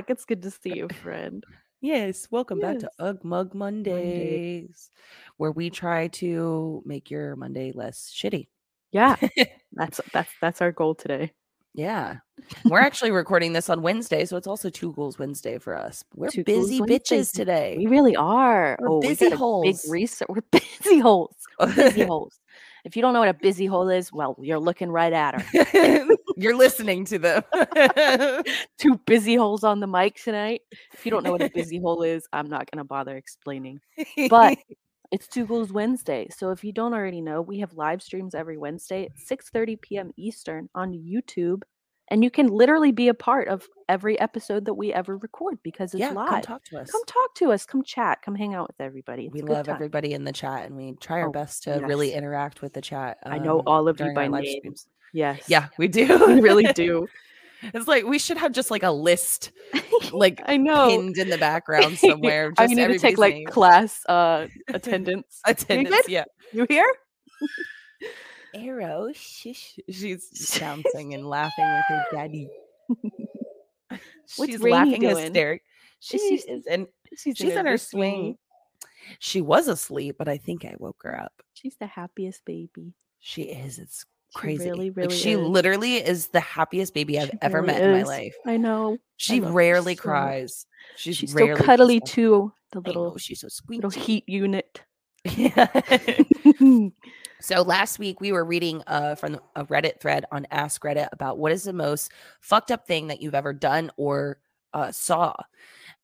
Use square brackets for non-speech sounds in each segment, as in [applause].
back. It's good to see you, friend. Yes, welcome back to Yes. Ugg Mug Mondays, where we try to make your Monday less shitty. Yeah, [laughs] that's that's that's our goal today. Yeah. We're actually recording this on Wednesday, so it's also Two Ghouls Wednesday for us. We're Two busy bitches today. We really are. We're oh, busy a holes. Big research. We're [laughs] busy holes. We're busy [laughs] holes. If you don't know what a busy hole is, well, you're looking right at her. You're listening to them. [laughs] Two busy holes on the mic tonight. If you don't know what a [laughs] busy hole is, I'm not gonna bother explaining. But [laughs] it's Two Ghouls Wednesday. So if you don't already know, we have live streams every Wednesday at 6:30 p.m. Eastern on YouTube. And you can literally be a part of every episode that we ever record because it's yeah, live. come talk to us. Come talk to us. Come chat. Come hang out with everybody. It's we love time. everybody in the chat and we try our Oh, best to really interact with the chat. I know um, all of you by live name. streams. Yes. Yeah, we do. [laughs] We really do. It's like we should have just like a list [laughs] like I know. pinned in the background [laughs] somewhere. Just I need to take like class uh attendance. You attendance. good? Yeah. You here? Arrow, shish. She's bouncing and laughing with her daddy. What's she's Rainy laughing doing? hysteric. She she is in She's, she's in her big swing. She was asleep, but I think I woke her up. She's the happiest baby. She is. It's She crazy. really, like she is. literally is the happiest baby I've She ever really met in my life. I know. She her rarely so cries. She's, She's, so cuddly too. The little know, she's so sweet. little heat unit. [laughs] Yeah. [laughs] so last week we were reading uh, from a Reddit thread on Ask Reddit about what is the most fucked up thing that you've ever done or uh, saw.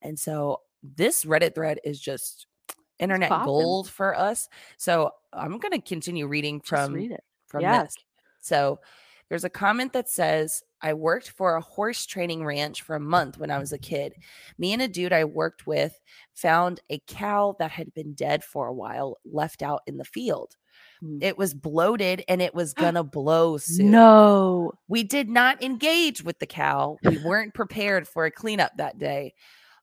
And so this Reddit thread is just internet gold for us. So I'm going to continue reading Just from read it. from Yes. this. So there's a comment that says, I worked for a horse training ranch for a month when I was a kid. Me and a dude I worked with found a cow that had been dead for a while left out in the field. Mm. It was bloated and it was [gasps] gonna blow soon. No. We did not engage with the cow. We weren't prepared for a cleanup that day.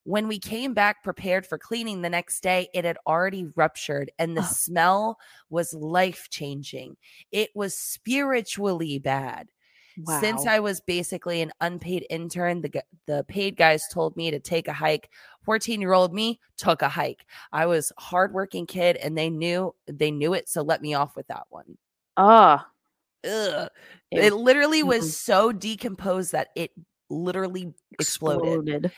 When we came back prepared for cleaning the next day, it had already ruptured and the Oh. smell was life changing. It was spiritually bad. Wow. Since I was basically an unpaid intern, the, the paid guys told me to take a hike. 14 year old me took a hike. I was a hardworking kid and they knew they knew it. So let me off with that one. Ah. Ugh. Ew. It literally was so decomposed that it literally exploded. Exploded.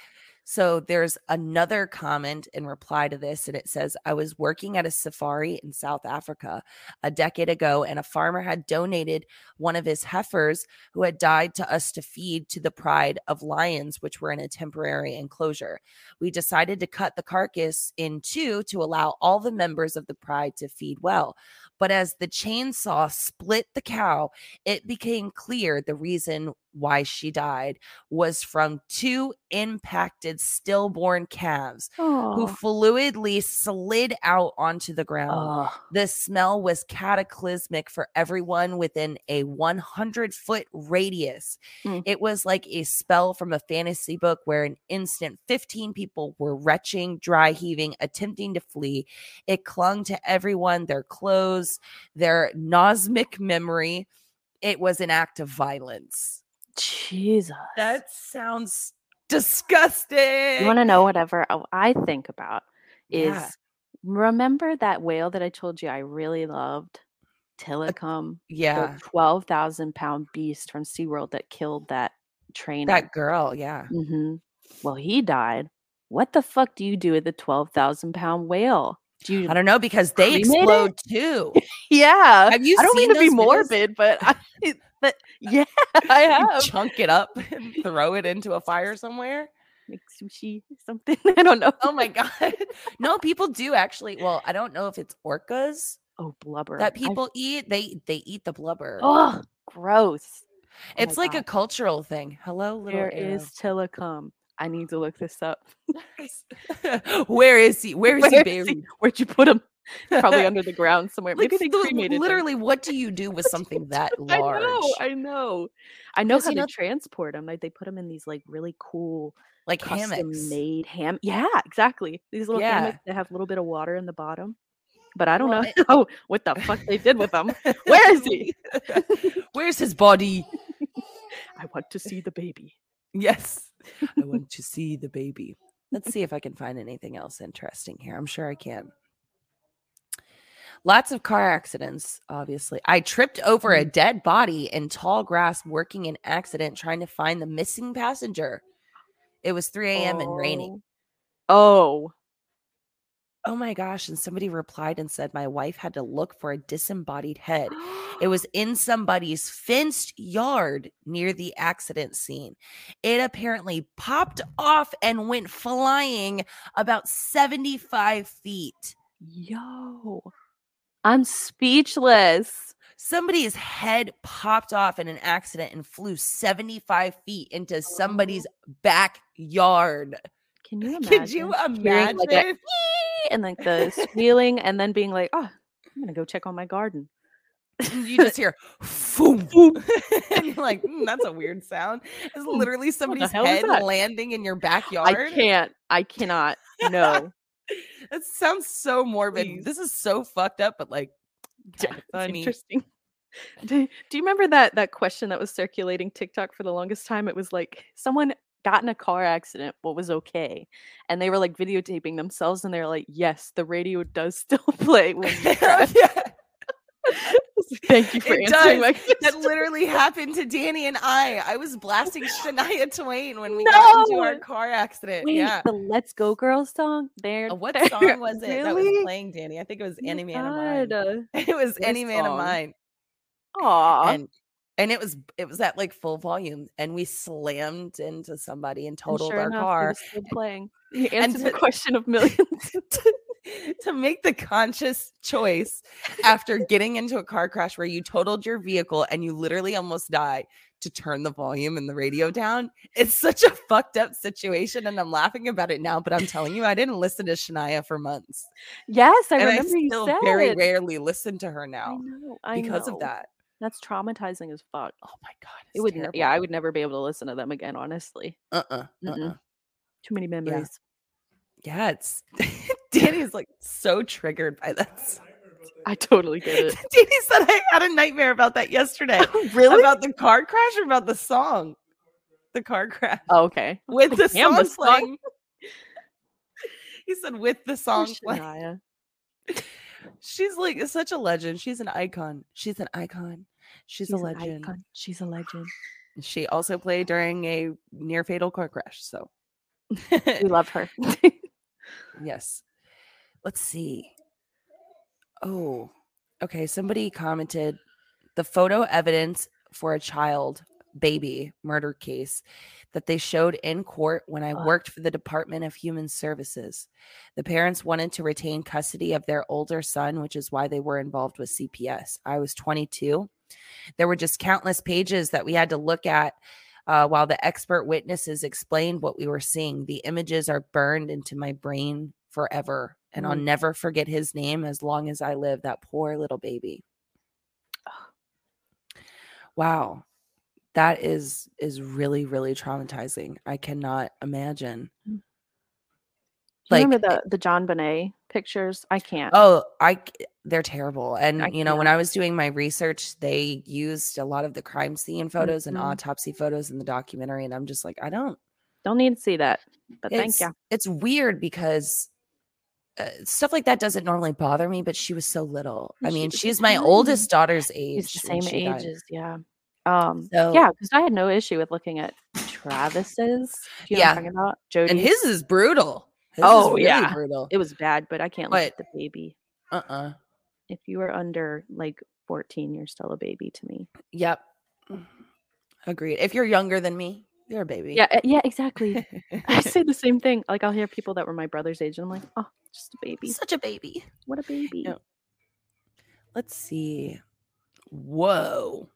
So there's another comment in reply to this, and it says, I was working at a safari in South Africa a decade ago, and a farmer had donated one of his heifers who had died to us to feed to the pride of lions, which were in a temporary enclosure. We decided to cut the carcass in two to allow all the members of the pride to feed well. But as the chainsaw split the cow, it became clear the reason why she died was from two impacted stillborn calves who fluidly slid out onto the ground. Oh. The smell was cataclysmic for everyone within a 100 foot radius. Mm. It was like a spell from a fantasy book where an instant 15 people were retching, dry heaving, attempting to flee. It clung to everyone, their clothes, their [laughs] nosmic memory. It was an act of violence. Jesus. That sounds disgusting. you want to know whatever I- think about is Yeah. remember that whale that I told you I really loved? Tilikum, yeah. the 12,000 pound beast from SeaWorld that killed that trainer. That girl, yeah. hmm Well, he died. What the fuck do you do with a 12,000 pound whale? Do you I don't know because they Cremate it? explode too. [laughs] Yeah. Have you I don't mean to be videos? morbid, but I, but [laughs] yeah, I [laughs] have. chunk it up [laughs] and throw it into a fire somewhere. Like sushi something. I don't know. Oh my god. No, people do actually. Well, I don't know if it's orcas Oh, blubber. that I've- people eat. They they eat the blubber. Oh, gross. Oh it's like a cultural thing. Hello, little Where arrow. is Tilikum? I need to look this up. Where is he? Where is he Where is buried? he? Where'd you put him? [laughs] Probably [laughs] under the ground somewhere. Like, Maybe they cremated literally, what do you do [laughs] with something that large? I know, I know. I know how to know- transport them. Like they put them in these like really cool like custom hammocks. made ham. Yeah, exactly. These little Yeah. hammocks that have a little bit of water in the bottom. But I don't Well, know what the fuck they did with them. Where is he? Where's his body? I want to see the baby. Yes. I want to see the baby. Let's see if I can find anything else interesting here. I'm sure I can. Lots of car accidents, obviously. I tripped over a mm-hmm. dead body in tall grass working an accident trying to find the missing passenger. It was 3 a.m. and raining. Oh. oh. Oh my gosh. And somebody replied and said, My wife had to look for a disembodied head. It was [gasps] in somebody's fenced yard near the accident scene. It apparently popped off and went flying about 75 feet. Yo. I'm speechless. Somebody's head popped off in an accident and flew 75 feet into somebody's backyard. Can you imagine? [laughs] Could you imagine? like, a [laughs] and like the [laughs] squealing and then being like, oh, I'm gonna go check on my garden. you just hear boom, boom. and you're like, "Hmm, that's a weird sound. It's literally somebody's head landing in your backyard. I can't. I cannot. No. That sounds so morbid. Please. This is so fucked up, but like Yeah, funny. interesting. [laughs] Do, do you remember that that question that was circulating TikTok for the longest time? It was like someone got in a car accident, what was okay? And they were like videotaping themselves and they're like, yes, the radio does [laughs] still play when [laughs] you crash. Yeah, [laughs] Thank you for It answering does. my that literally happened to Danny and I. I was blasting [laughs] Shania Twain when we got into our car accident. Wait, yeah. the Let's Go Girls song? There. Uh, [laughs] What song was it that was playing, Danny? I think it was Any Man of Mine. It was This Any Man of. Mine. Aw. and and it was it was at like full volume and we slammed into somebody and And totaled sure our enough, car still playing. You And answered the question of millions. to, [laughs] to make the conscious choice after getting into a car crash where you totaled your vehicle and you literally almost die to turn the volume and the radio down it's such a fucked up situation and i'm laughing about it now but i'm telling you i didn't listen to shania for months yes, I and i remember you said. very rarely listen to her I now know. I because know. of that That's traumatizing as fuck. oh my god It would, ne- yeah, I would never be able to listen to them again. Honestly, uh-uh, uh-uh. Mm-mm. too many memories. Yeah, it's [laughs] Danny's like so triggered by this. I totally get it. [laughs] Danny said I had a nightmare about that yesterday. [laughs] really? About the car crash or about the song? The car crash oh, okay. with the Damn, song the song. playing. [laughs] He said with the Poor song playing. She's like such a legend. She's an icon. She's an icon. She's, She's a an legend. icon. She's a legend. She also played during a near fatal car crash. So We love her. Yes. Let's see. Oh, okay. Somebody commented the photo evidence for a child baby murder case that they showed in court when I worked for the Department of Human Services. The parents wanted to retain custody of their older son, which is why they were involved with CPS. I was 22. There were just countless pages that we had to look at uh, while the expert witnesses explained what we were seeing. The images are burned into my brain forever, and I'll Mm. never forget his name as long as I live. That poor little baby. Wow, that is is really really traumatizing. I cannot imagine. Do Like, remember the the JonBenét pictures? I can't. Oh, I they're terrible. And I you know, when can't. I was doing my research, they used a lot of the crime scene photos and Mhm. autopsy photos in the documentary, and I'm just like, I don't. Don't need to see that. But thank you. it's weird because uh, stuff like that doesn't normally bother me, but she was so little. I mean, she's my oldest daughter's age. He's the same she age as yeah. Um So- yeah, because I had no issue with looking at Travis's. You know Yeah. talking about? Jodi. and his is brutal. His is Oh, really yeah. brutal. it was bad, but I can't look at the baby. Uh uh If you are under like 14, you're still a baby to me. Yep. Agreed. If you're younger than me, you're a baby. Yeah, uh, yeah, exactly. [laughs] I say the same thing. Like I'll hear people that were my brother's age, and I'm like, oh, just a baby. Such a baby. What a baby. Yeah. Let's see. Whoa.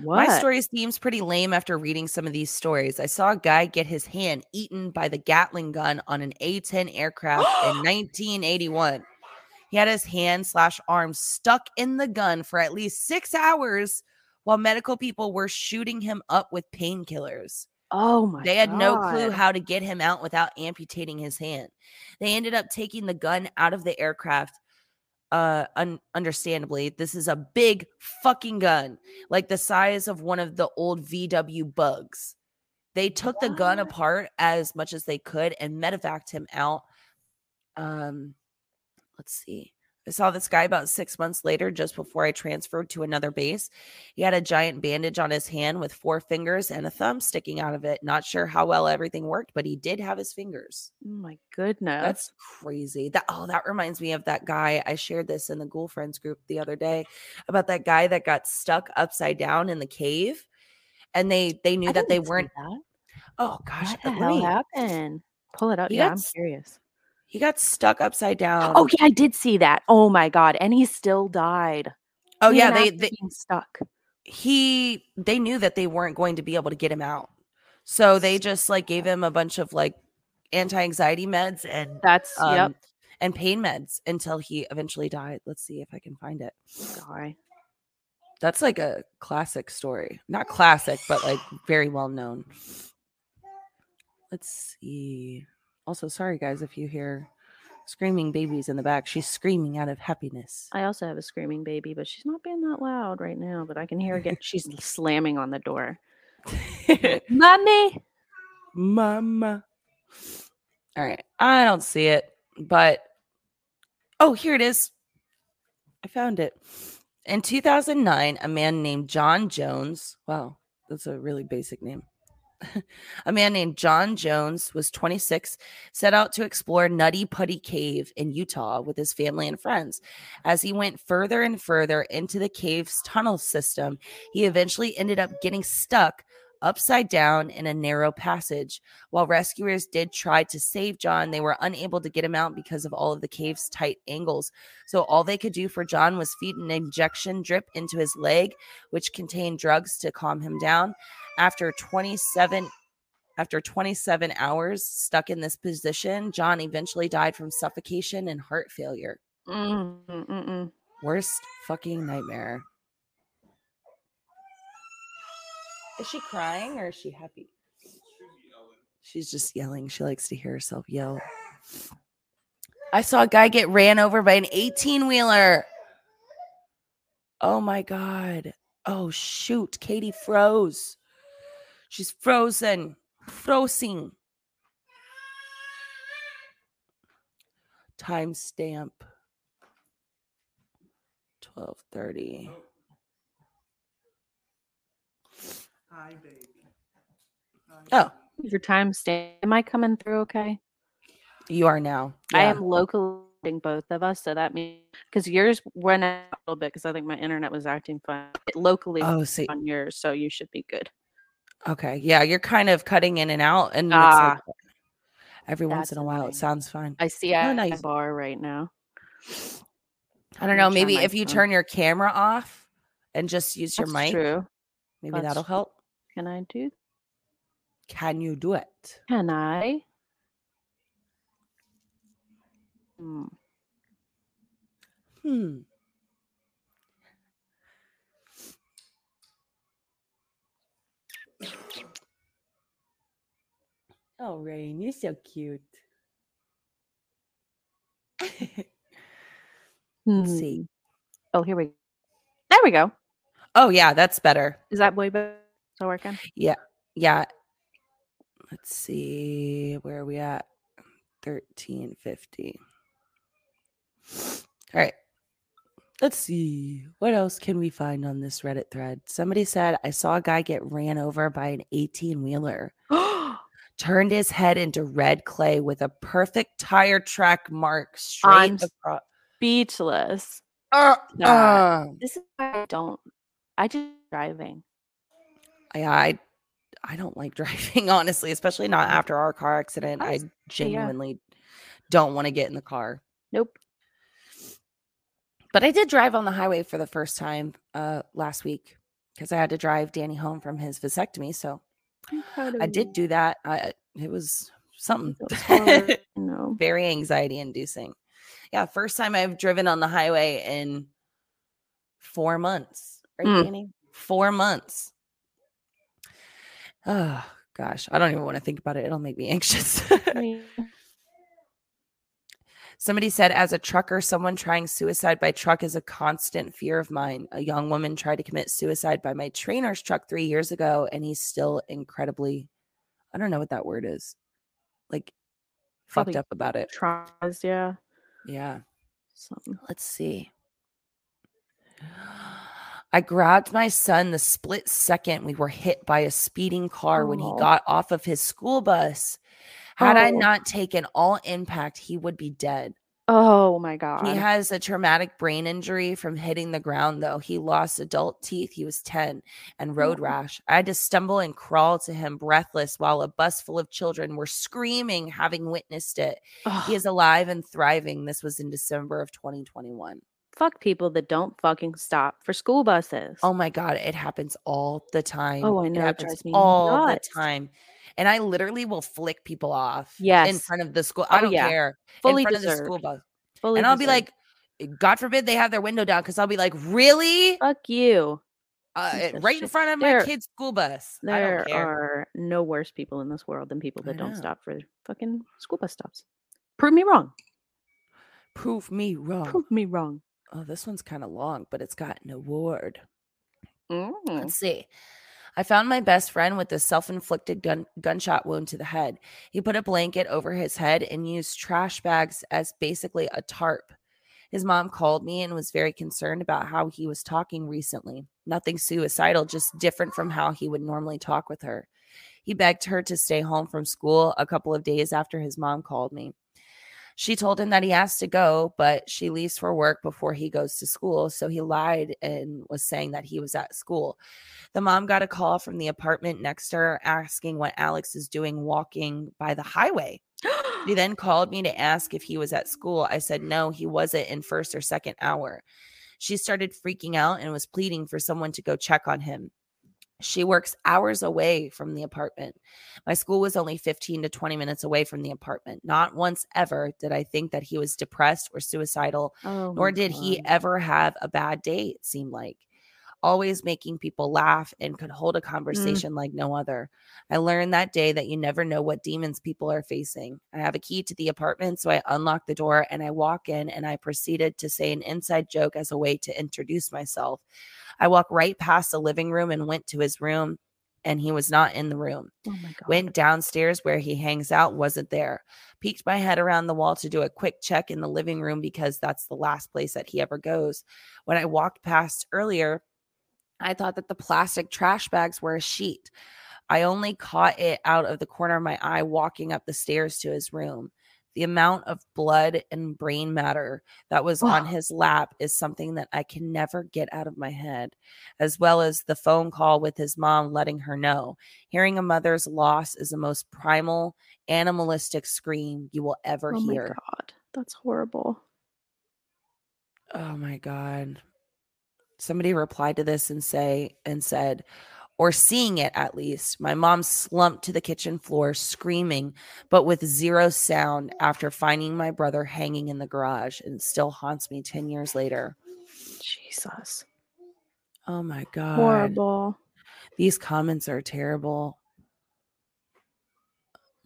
What? My story seems pretty lame after reading some of these stories. I saw a guy get his hand eaten by the Gatling gun on an A 10 aircraft in [gasps] 1981. He had his hand slash arm stuck in the gun for at least six hours while medical people were shooting him up with painkillers. Oh my They had no clue how to get him out without amputating his hand. They ended up taking the gun out of the aircraft uh un- understandably this is a big fucking gun like the size of one of the old vw bugs. They took the gun apart as much as they could and medevaced him out um let's see i saw this guy about six months later just before i transferred to another base he had a giant bandage on his hand with four fingers and a thumb sticking out of it not sure how well everything worked but he did have his fingers Oh my goodness. that's crazy. That oh, that reminds me of that guy. I shared this in the Ghoul Friends group the other day about that guy that got stuck upside down in the cave, and they they knew I that they weren't. that. Oh gosh, What the hell happened? Pull it up. He Yeah, got I'm curious. He got stuck upside down. Oh yeah, I did see that. Oh my god, and he still died. oh Even yeah, they, they stuck. he they knew that they weren't going to be able to get him out, so they just like gave him a bunch of like anti-anxiety meds and That's um yep. and pain meds until he eventually died. Let's see if I can find it. Guy. That's like a classic story. Not classic, but like very well known. Let's see. Also, sorry guys if you hear screaming babies in the back. She's screaming out of happiness. I also have a screaming baby, but she's not being that loud right now. But I can hear her get. [laughs] She's slamming on the door. [laughs] Mommy. Mama. All right. I don't see it, but oh, here it is. I found it. In 2009, a man named John Jones, wow, that's a really basic name. [laughs] a man named John Jones was 26, set out to explore Nutty Putty Cave in Utah with his family and friends. As he went further and further into the cave's tunnel system, he eventually ended up getting stuck upside down in a narrow passage. While rescuers did try to save John, they were unable to get him out because of all of the cave's tight angles. So all they could do for John was feed an injection drip into his leg, which contained drugs to calm him down. After 27 after 27 hours stuck in this position, John eventually died from suffocation and heart failure. Mm, mm, mm, mm. Worst fucking nightmare. Is she crying or is she happy? She's just yelling. She likes to hear herself yell. I saw a guy get ran over by an 18 wheeler. Oh my God. Oh shoot. Katie froze. She's frozen. Frozen. Timestamp 1230. Hi, baby. Oh, Your time stay. Am I coming through okay? you are now. I am localing both of us, so that means because yours went out a little bit because I think my internet was acting fine. It locally Oh, see. on yours, so you should be good. Okay. Yeah, you're kind of cutting in and out, and Ah, like every once in a while it sounds fine. I see Oh, I nice. bar right now. I don't know. Maybe if you turn your camera off and just use your That's mic, true. maybe That's that'll help. Can I do? Can you do it? Can I? Hmm. Hmm. Oh, Rain, you're so cute. [laughs] Let's see. Hmm. Oh, here we. go. There we go. Oh, yeah, that's better. Is that way better? Still working? Yeah. Yeah. Let's see. Where are we at? 1350. All right. Let's see. What else can we find on this Reddit thread? Somebody said, I saw a guy get ran over by an 18 wheeler, turned his head into red clay with a perfect tire track mark straight I'm across. Speechless. Uh, uh. This is why I don't. I just driving. Yeah, I I don't like [laughs] driving, honestly, especially not after our car accident. I Honestly, genuinely don't want to get in the car. Nope. But I did drive on the highway for the first time uh last week because I had to drive Danny home from his vasectomy. So I'm proud of I did do that. I it was something was [laughs] know. very anxiety inducing. Yeah, first time I've driven on the highway in four months. Right, Mm. Danny? Four months. Oh [sighs] gosh, I don't even want to think about it. It'll make me [laughs] anxious. Somebody said, as a trucker, someone trying suicide by truck is a constant fear of mine. A young woman tried to commit suicide by my trainer's truck three years ago, and he's still incredibly, I don't know what that word is, like Probably fucked up about it. Traumatized, yeah. Yeah. Something. Let's see. I grabbed my son the split second we were hit by a speeding car when he Oh. got off of his school bus. Had I Oh. not taken all impact, he would be dead. Oh my god. He has a traumatic brain injury from hitting the ground, though. He lost adult teeth. He was 10 and oh road Oh. rash. I had to stumble and crawl to him breathless while a bus full of children were screaming, having witnessed it. Ugh, He is alive and thriving. This was in December of 2021. fuck people that don't fucking stop for school buses. Oh my God, it happens all the time. Oh, I know, it happens all nuts. the time. And I literally will flick people off yes. in front of the school. I Oh, don't yeah. care. Fully in front of the school bus. Fully and I'll be like, God forbid they have their window down because I'll be like, really? fuck you. Uh, of right in front of my kid's school bus. I There don't care. are no worse people in this world than people that don't stop for fucking school bus stops. Prove me wrong. Prove me wrong. Prove me wrong. Oh, this one's kind of long, but it's got an award. Mm. Let's see. I found my best friend with a self inflicted gun- gunshot wound to the head. He put a blanket over his head and used trash bags as basically a tarp. His mom called me and was very concerned about how he was talking recently. Nothing suicidal, just different from how he would normally talk with her. He begged her to stay home from school a couple of days after his mom called me. She told him that he has to go, but she leaves for work before he goes to school. So he lied and was saying that he was at school. The mom got a call from the apartment next to her asking what Alex is doing walking by the highway. he [gasps] then called me to ask if he was at school. I said no, he wasn't in first or second hour. She started freaking out and was pleading for someone to go check on him. She works hours away from the apartment. My school was only 15 to 20 minutes away from the apartment. Not once ever did I think that he was depressed or suicidal oh nor did he ever have a bad day, it seemed like. Always making people laugh and could hold a Mm. conversation like no other. I learned that day that you never know what demons people are facing. I have a key to the apartment, so I unlock the door and I walk in and I proceeded to say an inside joke as a way to introduce myself. I walked right past the living room and went to his room, and he was not in the room. Oh my god. Went downstairs where he hangs out, wasn't there. Peeked my head around the wall to do a quick check in the living room because that's the last place that he ever goes. When I walked past earlier, I thought that the plastic trash bags were a sheet. I only caught it out of the corner of my eye walking up the stairs to his room. The amount of blood and brain matter that was on his lap is something that I can never get out of my head, as well as the phone call with his mom letting her know. Hearing a mother's loss is the most primal, animalistic scream you will ever hear. oh my hear. god. That's horrible. Oh my god. Somebody replied to this and say and said or seeing it at least. My mom slumped to the kitchen floor screaming but with zero sound after finding my brother hanging in the garage and still haunts me 10 years later. Jesus. Oh my god. Horrible. These comments are terrible.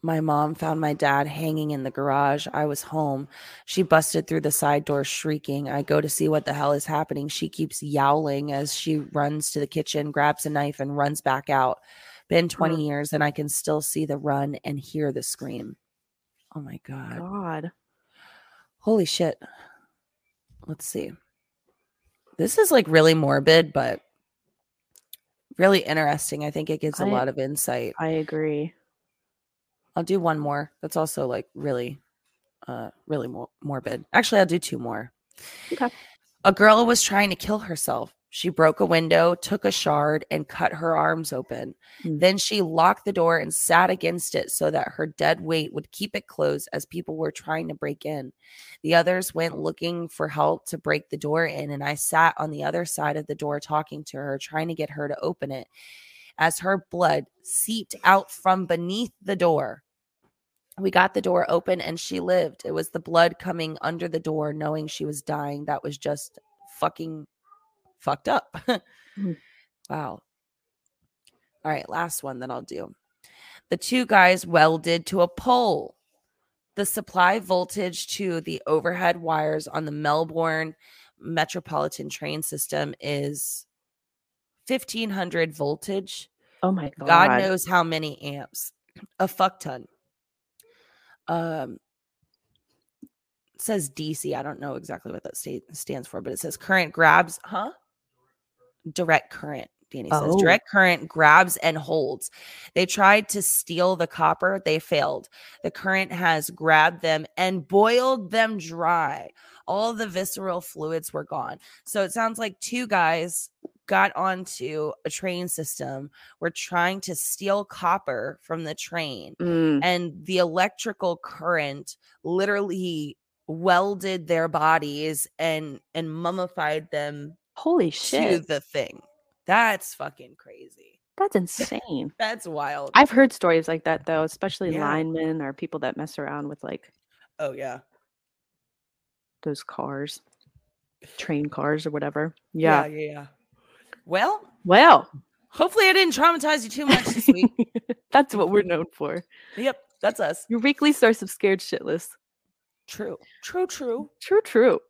My mom found my dad hanging in the garage. I was home. She busted through the side door shrieking. I go to see what the hell is happening. She keeps yowling as she runs to the kitchen, grabs a knife, and runs back out. Been 20 Mm. years and I can still see the run and hear the scream. Oh my God. God. Holy shit. Let's see. This is like really morbid, but really interesting. I think it gives a I- lot of insight. I agree. I'll do one more. That's also like really, uh, really mor- morbid. Actually, I'll do two more. Okay. A girl was trying to kill herself. She broke a window, took a shard, and cut her arms open. Mm. Then she locked the door and sat against it so that her dead weight would keep it closed as people were trying to break in. The others went looking for help to break the door in, and I sat on the other side of the door talking to her, trying to get her to open it. As her blood seeped out from beneath the door, we got the door open and she lived. It was the blood coming under the door, knowing she was dying. That was just fucking fucked up. [laughs] Mm. Wow. All right, last one that I'll do. The two guys welded to a pole. the supply voltage to the overhead wires on the Melbourne metropolitan train system is 1500 voltage. Oh my god. God knows how many amps. A fuck ton. Um it says DC. I don't know exactly what that state stands for, but it says current grabs, huh? Direct current. Danny says Oh. direct current grabs and holds. They tried to steal the copper, they failed. The current has grabbed them and boiled them dry. All the visceral fluids were gone. So it sounds like two guys got onto a train system, were trying to steal copper from the train, Mm, and the electrical current literally welded their bodies and and mummified them holy to shit. the thing. That's fucking crazy. That's [laughs] insane. That's wild. I've heard stories like that though, especially Yeah. linemen or people that mess around with like oh yeah. those cars, train cars or whatever. Yeah. yeah, yeah. Well, Well, hopefully I didn't traumatize you too much this [laughs] week. that's what we're known for. yep, that's us. Your weekly source of scared shitless. True. True, true. True, true.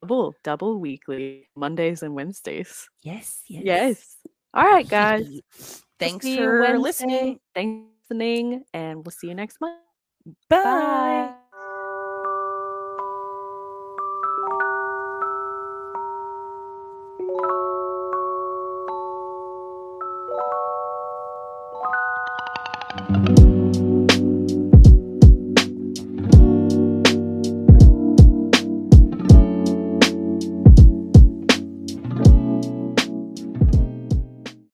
Double, double weekly, Mondays and Wednesdays. Yes, yes. Yes. All right, guys. Yee. We'll Thanks for listening. Thanks for listening, and we'll see you next month. Bye. Bye.